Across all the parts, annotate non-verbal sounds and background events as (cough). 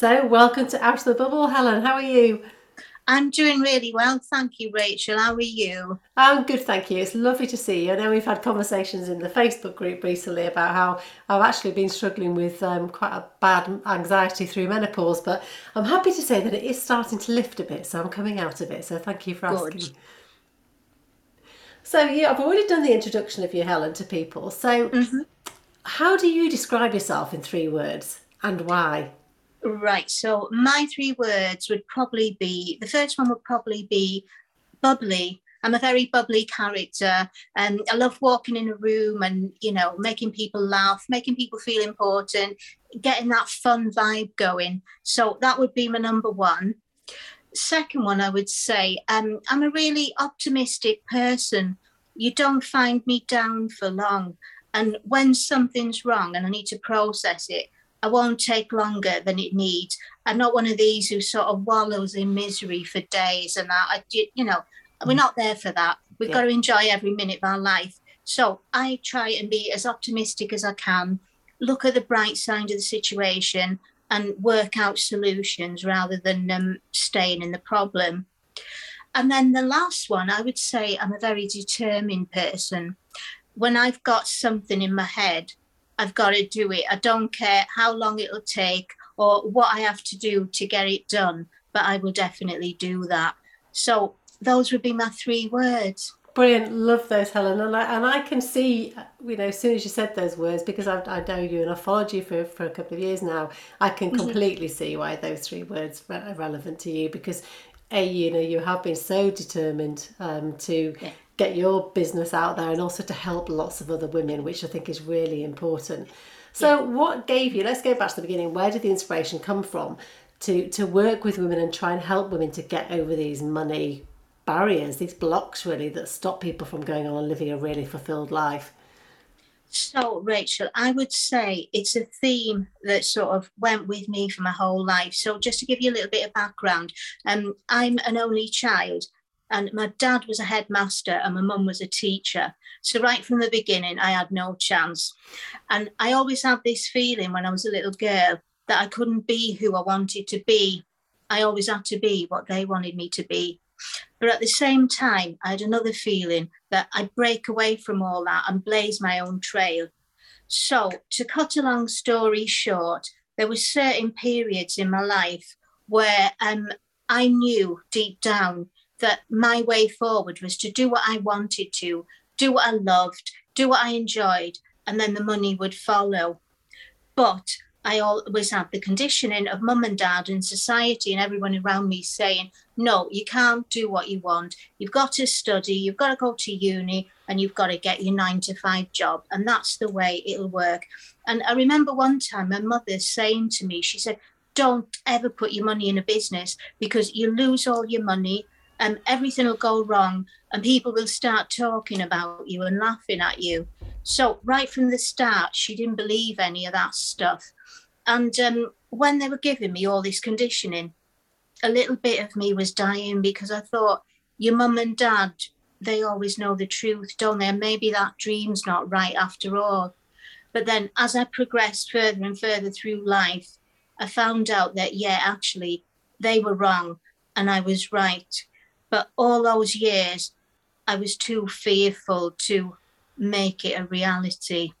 So, welcome to Out of the Bubble, Helen. How are you? I'm doing really well, thank you, Rachel. How are you? I'm good, thank you. It's lovely to see you. I know we've had conversations in the Facebook group recently about how I've actually been struggling with um, quite a bad anxiety through menopause, but I'm happy to say that it is starting to lift a bit, so I'm coming out of it. So, thank you for Good. asking. So, yeah, I've already done the introduction of you, Helen, to people. So, Mhm. how do you describe yourself in three words and why? Right, so my three words would probably be the first one would probably be bubbly. I'm a very bubbly character and I love walking in a room and, you know, making people laugh, making people feel important, getting that fun vibe going. So that would be my number one. Second one, I would say, um, I'm a really optimistic person. You don't find me down for long. And when something's wrong and I need to process it, I won't take longer than it needs. I'm not one of these who sort of wallows in misery for days and that. I, you know, we're not there for that. We've Yeah. got to enjoy every minute of our life. So I try and be as optimistic as I can, look at the bright side of the situation and work out solutions rather than um, staying in the problem. And then the last one, I would say I'm a very determined person. When I've got something in my head, I've got to do it. I don't care how long it'll take or what I have to do to get it done, but I will definitely do that. So those would be my three words. Brilliant, love those, Helen, and I and I can see, you know, as soon as you said those words, because I, I know you and I've followed you for, for a couple of years now, I can completely see why those three words are relevant to you. Because a, you know, you have been so determined um, to Yeah. Get your business out there, and also to help lots of other women, which I think is really important. So, what gave you? Let's go back to the beginning. Where did the inspiration come from to to work with women and try and help women to get over these money barriers, these blocks really that stop people from going on and living a really fulfilled life. So, Rachel, I would say it's a theme that sort of went with me for my whole life. So, just to give you a little bit of background, um, I'm an only child, and my dad was a headmaster, and my mum was a teacher. So, right from the beginning, I had no chance. And I always had this feeling when I was a little girl that I couldn't be who I wanted to be. I always had to be what they wanted me to be. But at the same time, I had another feeling that I'd break away from all that and blaze my own trail. So, to cut a long story short, there were certain periods in my life where um, I knew deep down that my way forward was to do what I wanted to, do what I loved, do what I enjoyed, and then the money would follow. But I always had the conditioning of mum and dad and society and everyone around me saying, no, you can't do what you want. You've got to study, you've got to go to uni, and you've got to get your nine to five job. And that's the way it'll work. And I remember one time my mother saying to me, she said, don't ever put your money in a business because you lose all your money and everything will go wrong and people will start talking about you and laughing at you. So, right from the start, she didn't believe any of that stuff. And um, when they were giving me all this conditioning, a little bit of me was dying because I thought, your mum and dad, they always know the truth, don't they? And maybe that dream's not right after all. But then as I progressed further and further through life, I found out that, yeah, actually, they were wrong and I was right. But all those years, I was too fearful to make it a reality.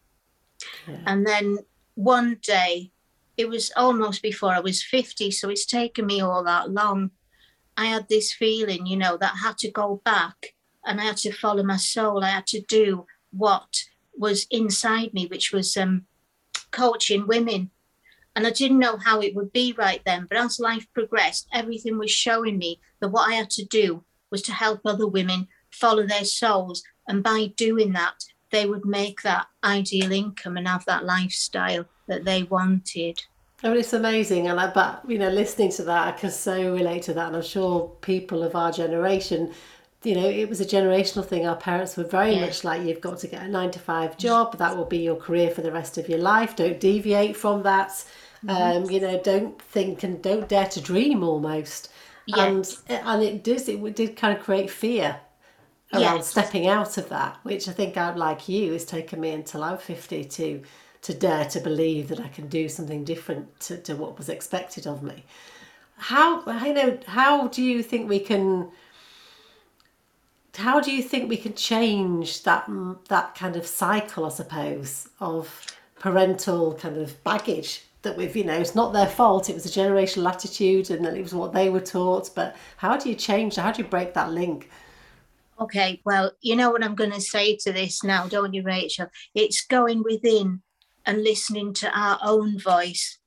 Yeah. And then one day, it was almost before I was 50, so it's taken me all that long. I had this feeling, you know, that I had to go back and I had to follow my soul. I had to do what was inside me, which was um, coaching women. And I didn't know how it would be right then. But as life progressed, everything was showing me that what I had to do was to help other women follow their souls. And by doing that, they would make that ideal income and have that lifestyle that they wanted. Oh, it's amazing, and I, but you know, listening to that, I can so relate to that, and I'm sure people of our generation, you know, it was a generational thing. Our parents were very Yeah. much like, you've got to get a nine to five job. That will be your career for the rest of your life. Don't deviate from that. Um, you know, don't think and don't dare to dream almost. And and it does it did kind of create fear around Yes. stepping out of that, which I think I'd like you has taken me until I'm 50 to to dare to believe that I can do something different to, to what was expected of me. How you know how do you think we can how do you think we can change that that kind of cycle, I suppose, of parental kind of baggage that we've, you know, it's not their fault. It was a generational attitude, and it was what they were taught. But how do you change? How do you break that link? Okay, well, you know what I'm going to say to this now, don't you, Rachel? It's going within and listening to our own voice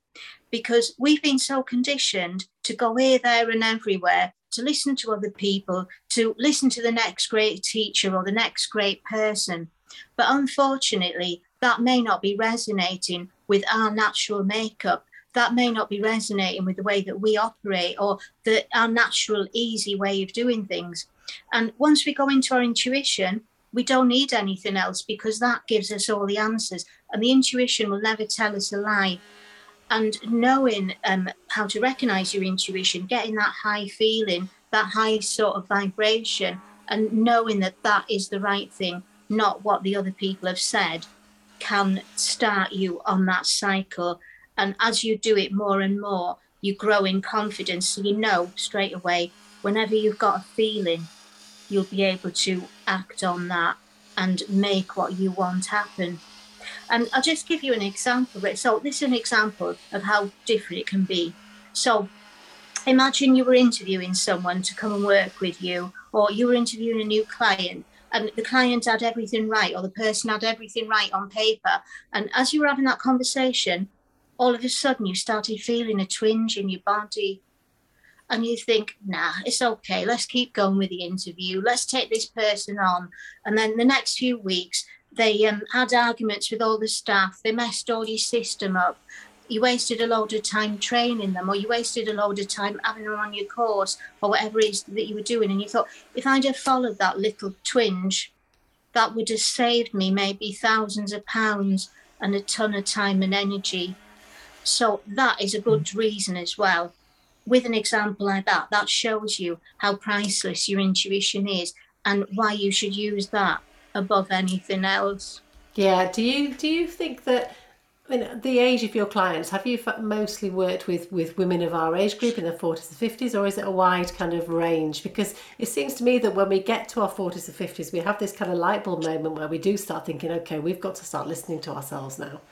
because we've been so conditioned to go here, there, and everywhere to listen to other people, to listen to the next great teacher or the next great person. But unfortunately, that may not be resonating with our natural makeup. That may not be resonating with the way that we operate or the, our natural, easy way of doing things. And once we go into our intuition, we don't need anything else because that gives us all the answers. And the intuition will never tell us a lie and knowing um, how to recognize your intuition, getting that high feeling, that high sort of vibration, and knowing that that is the right thing, not what the other people have said, can start you on that cycle. And as you do it more and more, you grow in confidence. So you know straight away, whenever you've got a feeling, you'll be able to act on that and make what you want happen. And I'll just give you an example. So this is an example of how different it can be. So imagine you were interviewing someone to come and work with you, or you were interviewing a new client and the client had everything right, or the person had everything right on paper. And as you were having that conversation, all of a sudden you started feeling a twinge in your body. And you think, nah, it's okay. Let's keep going with the interview. Let's take this person on. And then the next few weeks, they um, had arguments with all the staff. They messed all your system up. You wasted a load of time training them, or you wasted a load of time having them on your course, or whatever it is that you were doing. And you thought, if I'd have followed that little twinge, that would have saved me maybe thousands of pounds and a ton of time and energy. So that is a good reason as well. With an example like that, that shows you how priceless your intuition is and why you should use that above anything else. Yeah. Do you do you think that? I mean, the age of your clients, have you mostly worked with, with women of our age group in their 40s and 50s, or is it a wide kind of range? Because it seems to me that when we get to our 40s and 50s, we have this kind of light bulb moment where we do start thinking, okay, we've got to start listening to ourselves now.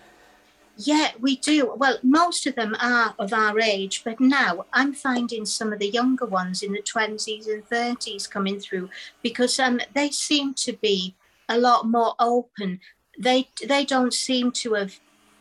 Yeah, we do. Well, most of them are of our age, but now I'm finding some of the younger ones in the 20s and 30s coming through because um, they seem to be a lot more open. They they don't seem to have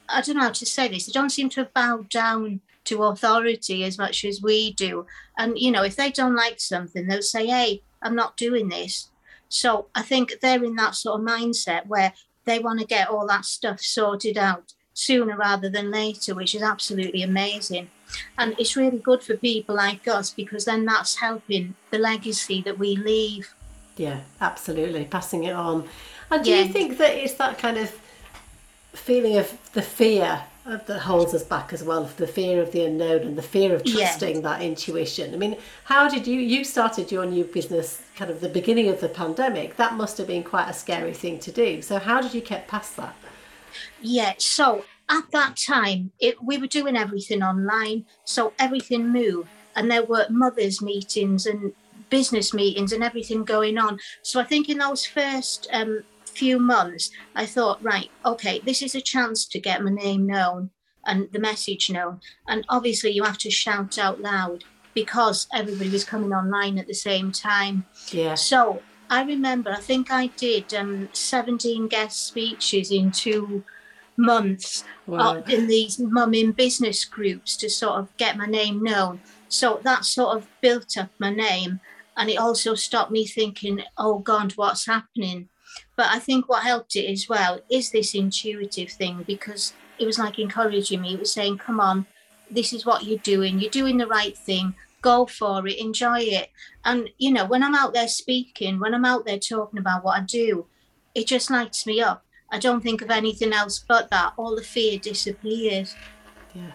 I don't know how to say this. They don't seem to have bowed down to authority as much as we do. And you know, if they don't like something, they'll say, "Hey, I'm not doing this." So I think they're in that sort of mindset where they want to get all that stuff sorted out sooner rather than later, which is absolutely amazing. And it's really good for people like us because then that's helping the legacy that we leave. Yeah, absolutely. Passing it on. And do yeah. you think that it's that kind of feeling of the fear that holds us back as well, the fear of the unknown and the fear of trusting yeah. that intuition? I mean, how did you, you started your new business kind of the beginning of the pandemic. That must have been quite a scary thing to do. So how did you get past that? Yeah, so at that time, it, we were doing everything online, so everything moved, and there were mothers' meetings and business meetings and everything going on. So I think in those first um, few months, I thought, right, okay, this is a chance to get my name known and the message known. And obviously, you have to shout out loud because everybody was coming online at the same time. Yeah. So I remember, I think I did um, 17 guest speeches in two months wow. uh, in these mum in business groups to sort of get my name known. So that sort of built up my name and it also stopped me thinking, oh God, what's happening? But I think what helped it as well is this intuitive thing because it was like encouraging me. It was saying, come on, this is what you're doing. You're doing the right thing. Go for it. Enjoy it. And, you know, when I'm out there speaking, when I'm out there talking about what I do, it just lights me up. I don't think of anything else but that. All the fear disappears. Yeah.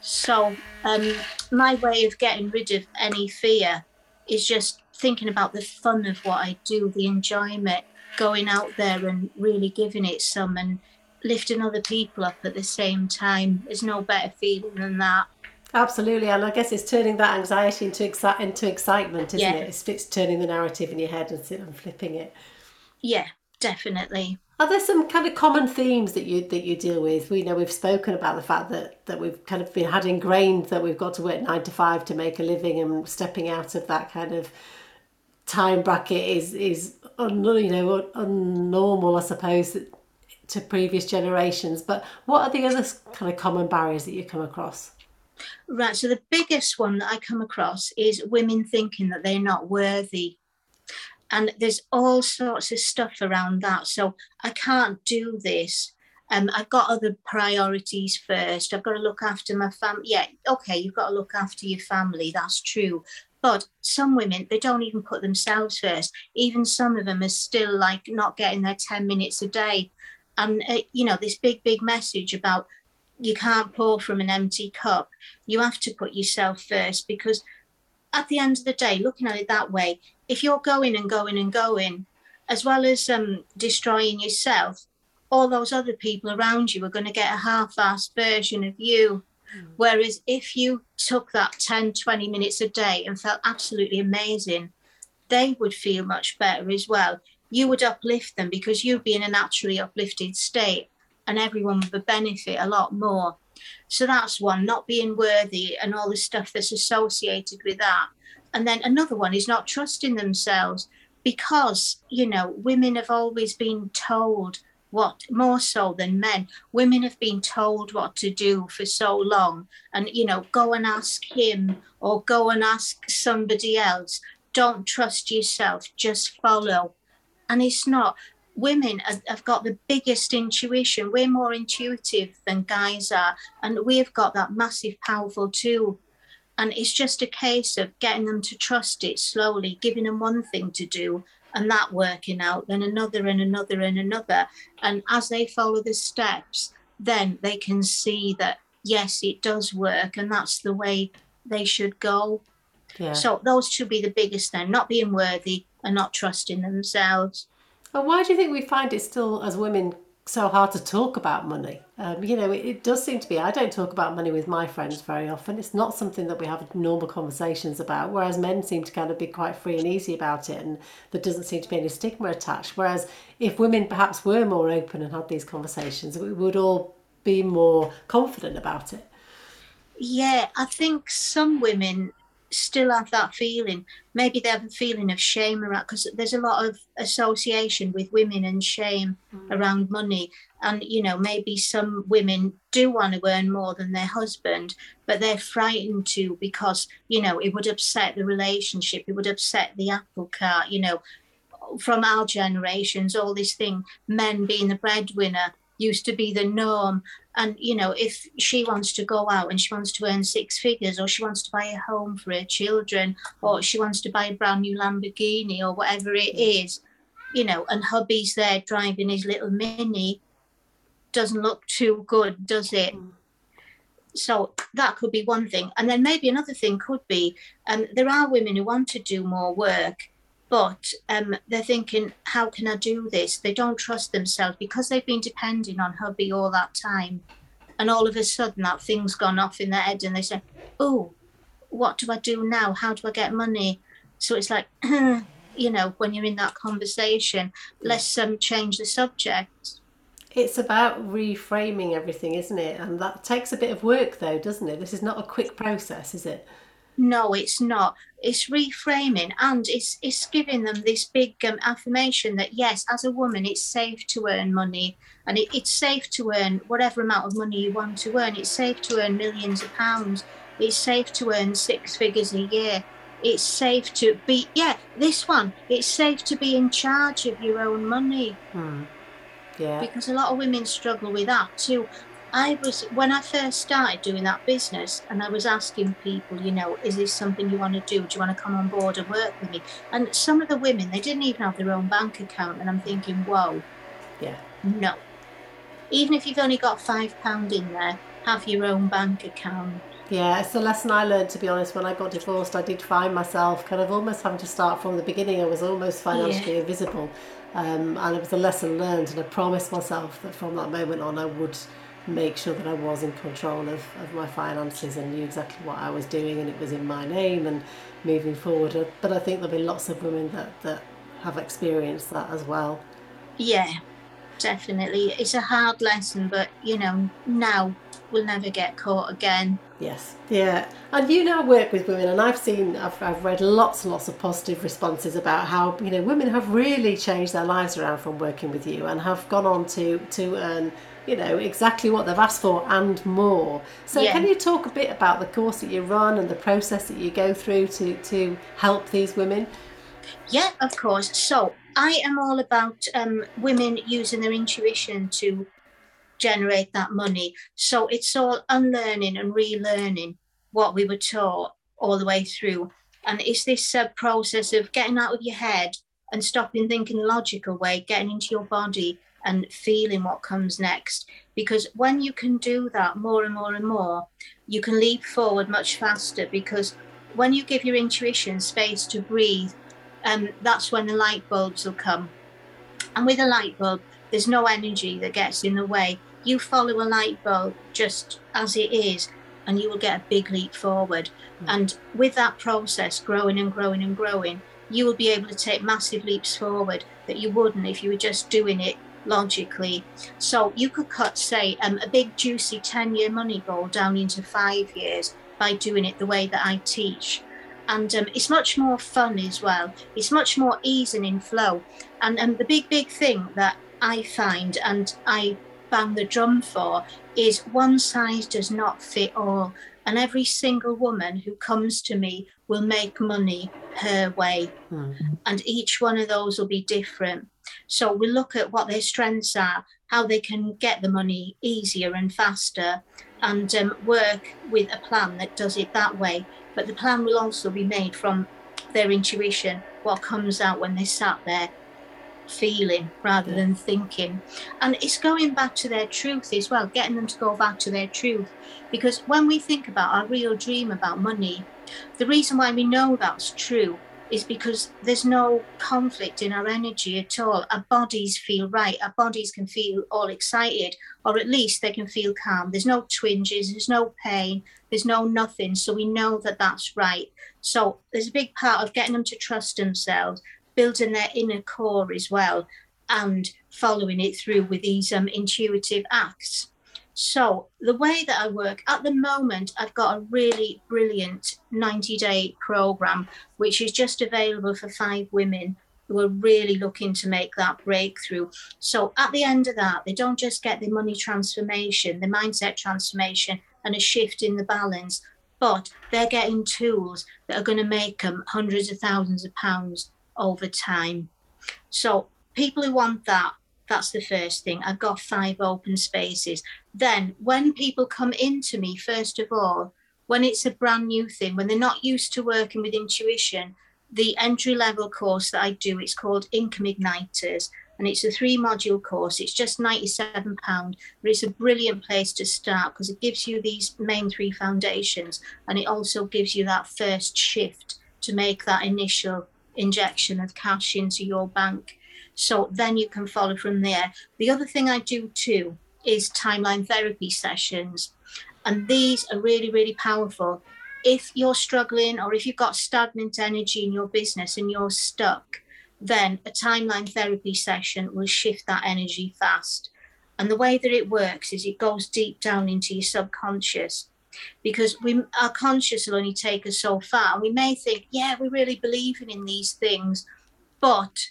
So, um, my way of getting rid of any fear is just thinking about the fun of what I do, the enjoyment, going out there and really giving it some and lifting other people up at the same time. There's no better feeling than that. Absolutely, and I guess it's turning that anxiety into exci- into excitement, isn't Yeah. it? It's, it's turning the narrative in your head and, and flipping it. Yeah, definitely. Are there some kind of common themes that you that you deal with? We know we've spoken about the fact that that we've kind of been had ingrained that we've got to work nine to five to make a living, and stepping out of that kind of time bracket is is un, you know un, unnormal, I suppose, to previous generations. But what are the other kind of common barriers that you come across? Right. So the biggest one that I come across is women thinking that they're not worthy. And there's all sorts of stuff around that. So I can't do this. Um, I've got other priorities first. I've got to look after my family. Yeah, okay, you've got to look after your family. That's true. But some women, they don't even put themselves first. Even some of them are still like not getting their 10 minutes a day. And, uh, you know, this big, big message about you can't pour from an empty cup. You have to put yourself first because at the end of the day, looking at it that way, if you're going and going and going, as well as um, destroying yourself, all those other people around you are going to get a half-assed version of you. Whereas if you took that 10, 20 minutes a day and felt absolutely amazing, they would feel much better as well. You would uplift them because you'd be in a naturally uplifted state and everyone would benefit a lot more. So that's one, not being worthy and all the stuff that's associated with that. And then another one is not trusting themselves because, you know, women have always been told what more so than men women have been told what to do for so long. And you know go and ask him or go and ask somebody else. Don't trust yourself just follow. And it's not women have, got the biggest intuition we're more intuitive than guys are and we've got that massive powerful tool and it's just a case of getting them to trust it slowly giving them one thing to do and that working out, then another and another and another. And as they follow the steps, then they can see that, yes, it does work and that's the way they should go. Yeah. So those should be the biggest then, not being worthy and not trusting themselves. And why do you think we find it still, as women, so hard to talk about money? Um, you know, it, it does seem to be. I don't talk about money with my friends very often. It's not something that we have normal conversations about. Whereas men seem to kind of be quite free and easy about it, and there doesn't seem to be any stigma attached. Whereas if women perhaps were more open and had these conversations, we would all be more confident about it. Yeah, I think some women still have that feeling. Maybe they have a feeling of shame around because there's a lot of association with women and shame mm. around money. And you know, maybe some women do want to earn more than their husband, but they're frightened to because you know it would upset the relationship, it would upset the apple cart. You know, from our generations, all this thing, men being the breadwinner used to be the norm. And you know if she wants to go out and she wants to earn six figures or she wants to buy a home for her children or she wants to buy a brand new lamborghini or whatever it is you know and hubby's there driving his little mini doesn't look too good does it? So that could be one thing. And then maybe another thing could be um, there are women who want to do more work but um, they're thinking, how can I do this? They don't trust themselves because they've been depending on hubby all that time. And all of a sudden, that thing's gone off in their head, and they say, Oh, what do I do now? How do I get money? So it's like, (clears throat) you know, when you're in that conversation, let's um, change the subject. It's about reframing everything, isn't it? And that takes a bit of work, though, doesn't it? This is not a quick process, is it? No, it's not. It's reframing and it's it's giving them this big um, affirmation that yes, as a woman, it's safe to earn money and it, it's safe to earn whatever amount of money you want to earn. It's safe to earn millions of pounds. It's safe to earn six figures a year. It's safe to be yeah, this one. It's safe to be in charge of your own money Hmm. Yeah. because a lot of women struggle with that too. I was when I first started doing that business, and I was asking people, you know, is this something you want to do? Do you want to come on board and work with me? And some of the women, they didn't even have their own bank account, and I'm thinking, whoa, Yeah. no. Even if you've only got five pound in there, have your own bank account. Yeah, it's the lesson I learned to be honest. When I got divorced, I did find myself kind of almost having to start from the beginning. I was almost financially invisible. Um, and it was a lesson learned, and I promised myself that from that moment on, I would make sure that I was in control of, of my finances and knew exactly what I was doing, and it was in my name and moving forward. Uh, but I think there'll be lots of women that, that have experienced that as well. Yeah, definitely. It's a hard lesson, but you know, now we'll never get caught again. Yes, yeah. And you now work with women, and I've seen, I've, I've read lots and lots of positive responses about how, you know, women have really changed their lives around from working with you and have gone on to, to earn, you know, exactly what they've asked for and more. So, Yeah. can you talk a bit about the course that you run and the process that you go through to, to help these women? Yeah, of course. So I am all about um, women using their intuition to generate that money. So it's all unlearning and relearning what we were taught all the way through. And it's this uh, process of getting out of your head and stopping thinking the logical way, getting into your body and feeling what comes next. Because when you can do that more and more and more, you can leap forward much faster. Because when you give your intuition space to breathe, um, that's when the light bulbs will come. And with a light bulb, there's no energy that gets in the way. You follow a light bulb just as it is, and you will get a big leap forward. And with that process growing and growing and growing, you will be able to take massive leaps forward that you wouldn't if you were just doing it logically. So you could cut, say, um, a big juicy 10 year money goal down into five years by doing it the way that I teach and um, it's much more fun as well. It's much more ease and in flow. And and the big big thing that I find and I bang the drum for is one size does not fit all. And every single woman who comes to me will make money her way, and each one of those will be different. So we look at what their strengths are, how they can get the money easier and faster, and um, work with a plan that does it that way. But the plan will also be made from their intuition, what comes out when they sat there feeling rather than thinking. And it's going back to their truth as well, getting them to go back to their truth. Because when we think about our real dream about money, the reason why we know that's true is because there's no conflict in our energy at all. Our bodies feel right. Our bodies can feel all excited, or at least they can feel calm. There's no twinges, there's no pain, there's no nothing. So we know that that's right. So there's a big part of getting them to trust themselves, building their inner core as well, and following it through with these um, intuitive acts. So, the way that I work at the moment, I've got a really brilliant 90 day program, which is just available for five women who are really looking to make that breakthrough. So, at the end of that, they don't just get the money transformation, the mindset transformation, and a shift in the balance, but they're getting tools that are going to make them hundreds of thousands of pounds over time. So, people who want that, that's the first thing. I've got five open spaces. Then, when people come into me, first of all, when it's a brand new thing, when they're not used to working with intuition, the entry level course that I do, it's called Income Igniters, and it's a three module course. It's just £97, but it's a brilliant place to start because it gives you these main three foundations and it also gives you that first shift to make that initial injection of cash into your bank. So then you can follow from there. The other thing I do too is timeline therapy sessions. And these are really, really powerful. If you're struggling or if you've got stagnant energy in your business and you're stuck, then a timeline therapy session will shift that energy fast. And the way that it works is it goes deep down into your subconscious because we our conscious will only take us so far. And we may think, yeah, we're really believing in these things, but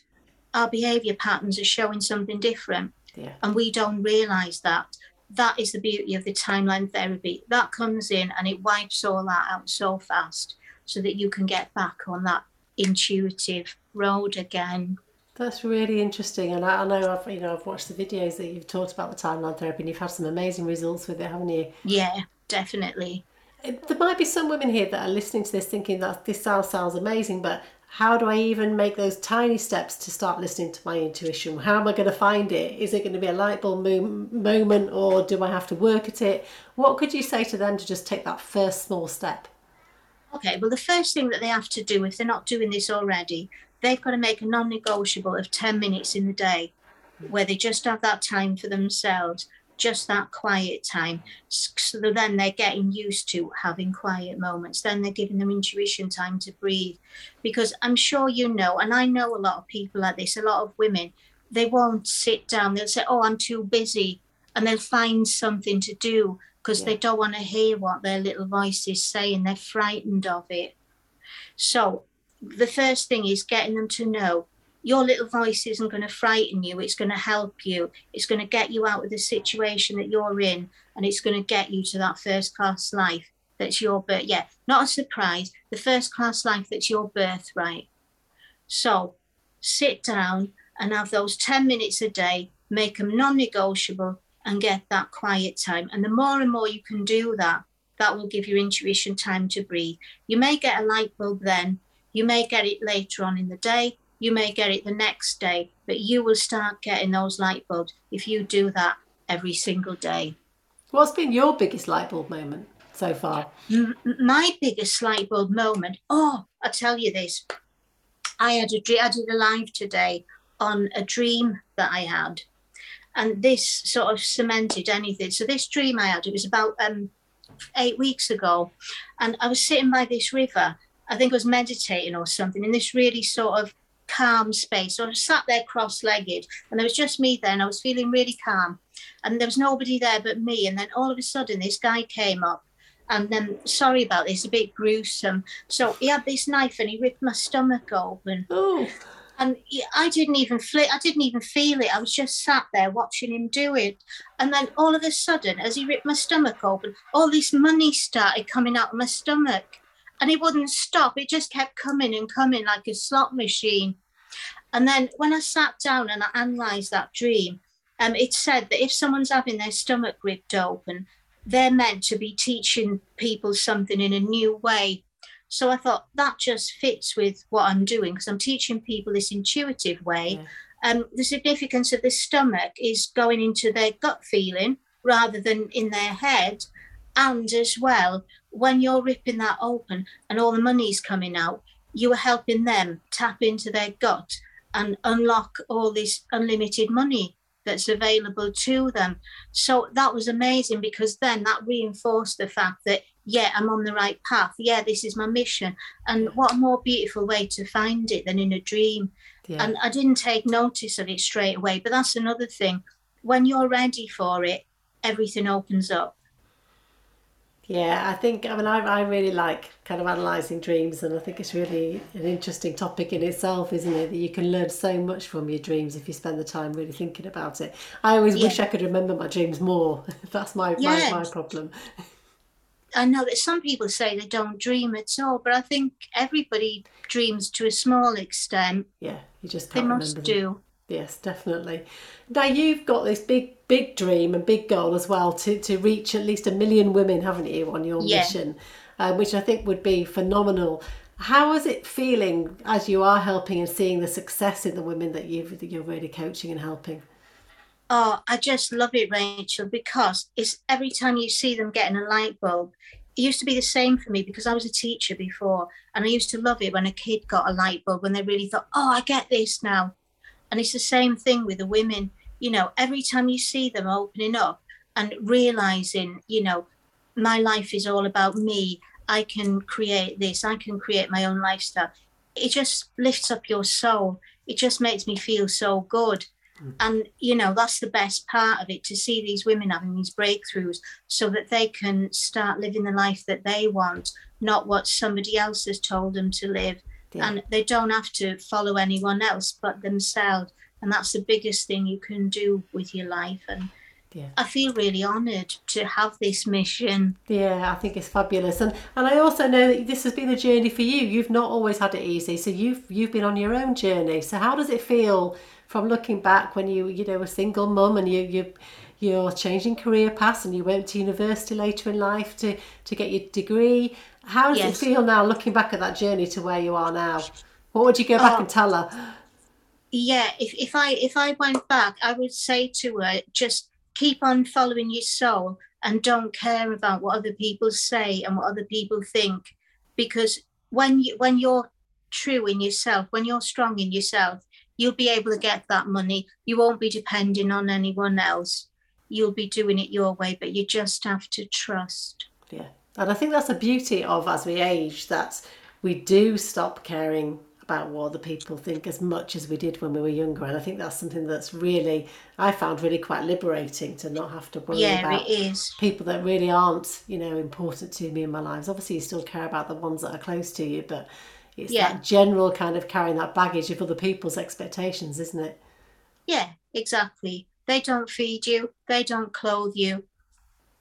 our behavior patterns are showing something different. Yeah. and we don't realize that. That is the beauty of the timeline therapy. That comes in and it wipes all that out so fast so that you can get back on that intuitive road again. That's really interesting, and I, I know I've you know I've watched the videos that you've talked about the timeline therapy, and you've had some amazing results with it, haven't you? yeah definitely. There might be some women here that are listening to this thinking that this sounds sounds amazing, but how do I even make those tiny steps to start listening to my intuition? How am I going to find it? Is it going to be a light bulb mo- moment, or do I have to work at it? What could you say to them to just take that first small step? Okay, well, the first thing that they have to do, if they're not doing this already, they've got to make a non-negotiable of 10 minutes in the day where they just have that time for themselves just that quiet time so then they're getting used to having quiet moments. Then they're giving them intuition time to breathe. Because i'm sure you know and i know a lot of people like this a lot of women they won't sit down they'll say oh i'm too busy and they'll find something to do because yeah. they don't want to hear what their little voice is saying they're frightened of it. So the first thing is getting them to know your little voice isn't going to frighten you it's going to help you it's going to get you out of the situation that you're in and it's going to get you to that first class life that's your birth yeah not a surprise the first class life that's your birthright. So sit down and have those 10 minutes a day make them non-negotiable and get that quiet time. And the more and more you can do that that will give your intuition time to breathe. You may get a light bulb then you may get it later on in the day you may get it the next day, but you will start getting those light bulbs if you do that every single day. What's been your biggest light bulb moment so far? My biggest light bulb moment, oh, I'll tell you this. I had a dream, I did a live today on a dream that I had. And this sort of cemented anything. So this dream I had, it was about um, eight weeks ago. And I was sitting by this river. I think I was meditating or something in this really sort of calm space. So I sat there cross-legged, and there was just me there, and I was feeling really calm. And there was nobody there but me. And then all of a sudden, this guy came up, and then sorry about this, a bit gruesome. So he had this knife, and he ripped my stomach open. Oh. And I didn't even feel I didn't even feel it. I was just sat there watching him do it. And then all of a sudden, as he ripped my stomach open, all this money started coming out of my stomach and it wouldn't stop. It just kept coming and coming like a slot machine. And then when I sat down and I analysed that dream, um, it said that if someone's having their stomach ripped open, they're meant to be teaching people something in a new way. So I thought that just fits with what I'm doing because I'm teaching people this intuitive way. Yeah. Um, the significance of the stomach is going into their gut feeling rather than in their head. And as well, when you're ripping that open and all the money's coming out, you are helping them tap into their gut and unlock all this unlimited money that's available to them. So that was amazing because then that reinforced the fact that, yeah, I'm on the right path. Yeah, this is my mission. And what a more beautiful way to find it than in a dream. Yeah. And I didn't take notice of it straight away, but that's another thing. When you're ready for it, everything opens up. Yeah, I think, I mean, I, I really like kind of analysing dreams, and I think it's really an interesting topic in itself, isn't it? That you can learn so much from your dreams if you spend the time really thinking about it. I always yeah. wish I could remember my dreams more. (laughs) That's my, yes. my, my problem. I know that some people say they don't dream at all, but I think everybody dreams to a small extent. Yeah, you just they must do. Yes, definitely. Now you've got this big, big dream and big goal as well to, to reach at least a million women, haven't you, on your yeah. mission, uh, which I think would be phenomenal. How is it feeling as you are helping and seeing the success in the women that you've that you're really coaching and helping? Oh, I just love it, Rachel, because it's every time you see them getting a light bulb. It used to be the same for me because I was a teacher before, and I used to love it when a kid got a light bulb when they really thought, "Oh, I get this now." And it's the same thing with the women. You know, every time you see them opening up and realizing, you know, my life is all about me. I can create this. I can create my own lifestyle. It just lifts up your soul. It just makes me feel so good. Mm. And, you know, that's the best part of it to see these women having these breakthroughs so that they can start living the life that they want, not what somebody else has told them to live yeah. and they don't have to follow anyone else but themselves and that's the biggest thing you can do with your life and yeah. I feel really honoured to have this mission. Yeah, I think it's fabulous, and and I also know that this has been a journey for you. You've not always had it easy, so you've you've been on your own journey. So how does it feel from looking back when you you know a single mum and you you you're changing career paths and you went to university later in life to to get your degree how does yes. it feel now looking back at that journey to where you are now? What would you go back oh, and tell her? Yeah, if, if I if I went back, I would say to her, just keep on following your soul and don't care about what other people say and what other people think. Because when you when you're true in yourself, when you're strong in yourself, you'll be able to get that money. You won't be depending on anyone else. You'll be doing it your way, but you just have to trust. Yeah. And I think that's the beauty of as we age that we do stop caring about what other people think as much as we did when we were younger. And I think that's something that's really, I found really quite liberating to not have to worry Yeah, about it is. people that really aren't, you know, important to me in my lives. Obviously, you still care about the ones that are close to you, but it's Yeah. that general kind of carrying that baggage of other people's expectations, isn't it? Yeah, exactly. They don't feed you, they don't clothe you.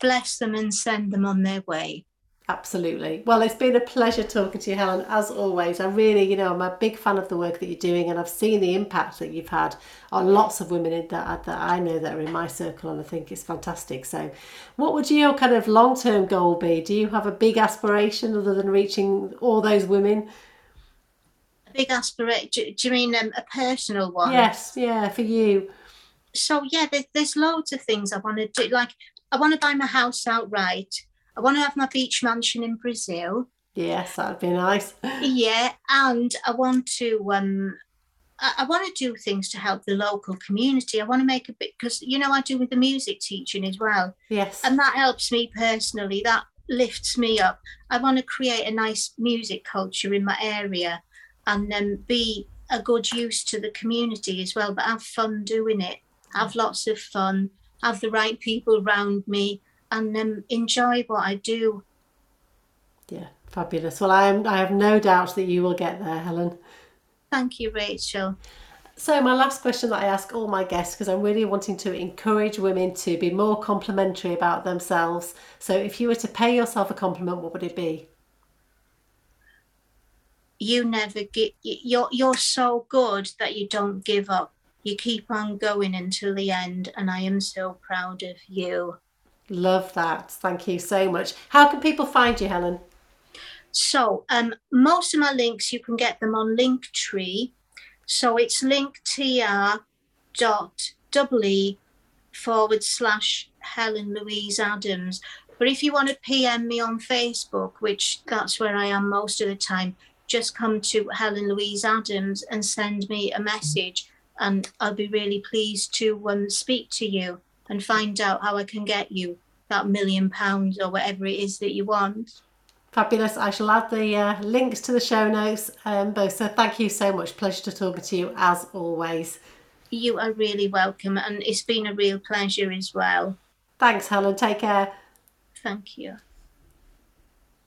Bless them and send them on their way. Absolutely. Well, it's been a pleasure talking to you, Helen, as always. I really, you know, I'm a big fan of the work that you're doing, and I've seen the impact that you've had on lots of women in that, that I know that are in my circle, and I think it's fantastic. So, what would your kind of long term goal be? Do you have a big aspiration other than reaching all those women? A big aspiration. Do, do you mean um, a personal one? Yes, yeah, for you. So yeah, there, there's loads of things I want to do. Like I want to buy my house outright. I want to have my beach mansion in Brazil. Yes, that'd be nice. Yeah, and I want to um I, I want to do things to help the local community. I want to make a bit because you know I do with the music teaching as well. Yes. and that helps me personally that lifts me up i want to create a nice music culture in my area and then be a good use to the community as well but have fun doing it have lots of fun have the right people around me and um, enjoy what i do Yeah, fabulous. Well, I am. I have no doubt that you will get there, Helen. thank you rachel So, my last question that I ask all my guests, because I'm really wanting to encourage women to be more complimentary about themselves. So, if you were to pay yourself a compliment, what would it be? you never get you're you're so good that you don't give up you keep on going until the end and i am so proud of you Love that. Thank you so much. How can people find you, Helen? So um, most of my links you can get them on Linktree. So it's linktr dot double e forward slash Helen Louise Adams. But if you want to PM me on Facebook, which that's where I am most of the time, just come to Helen Louise Adams and send me a message, and I'll be really pleased to um, speak to you and find out how I can get you that million pounds or whatever it is that you want. Fabulous. I shall add the uh, links to the show notes um, both. So, thank you so much. Pleasure to talk to you as always. You are really welcome, and it's been a real pleasure as well. Thanks, Helen. Take care. Thank you.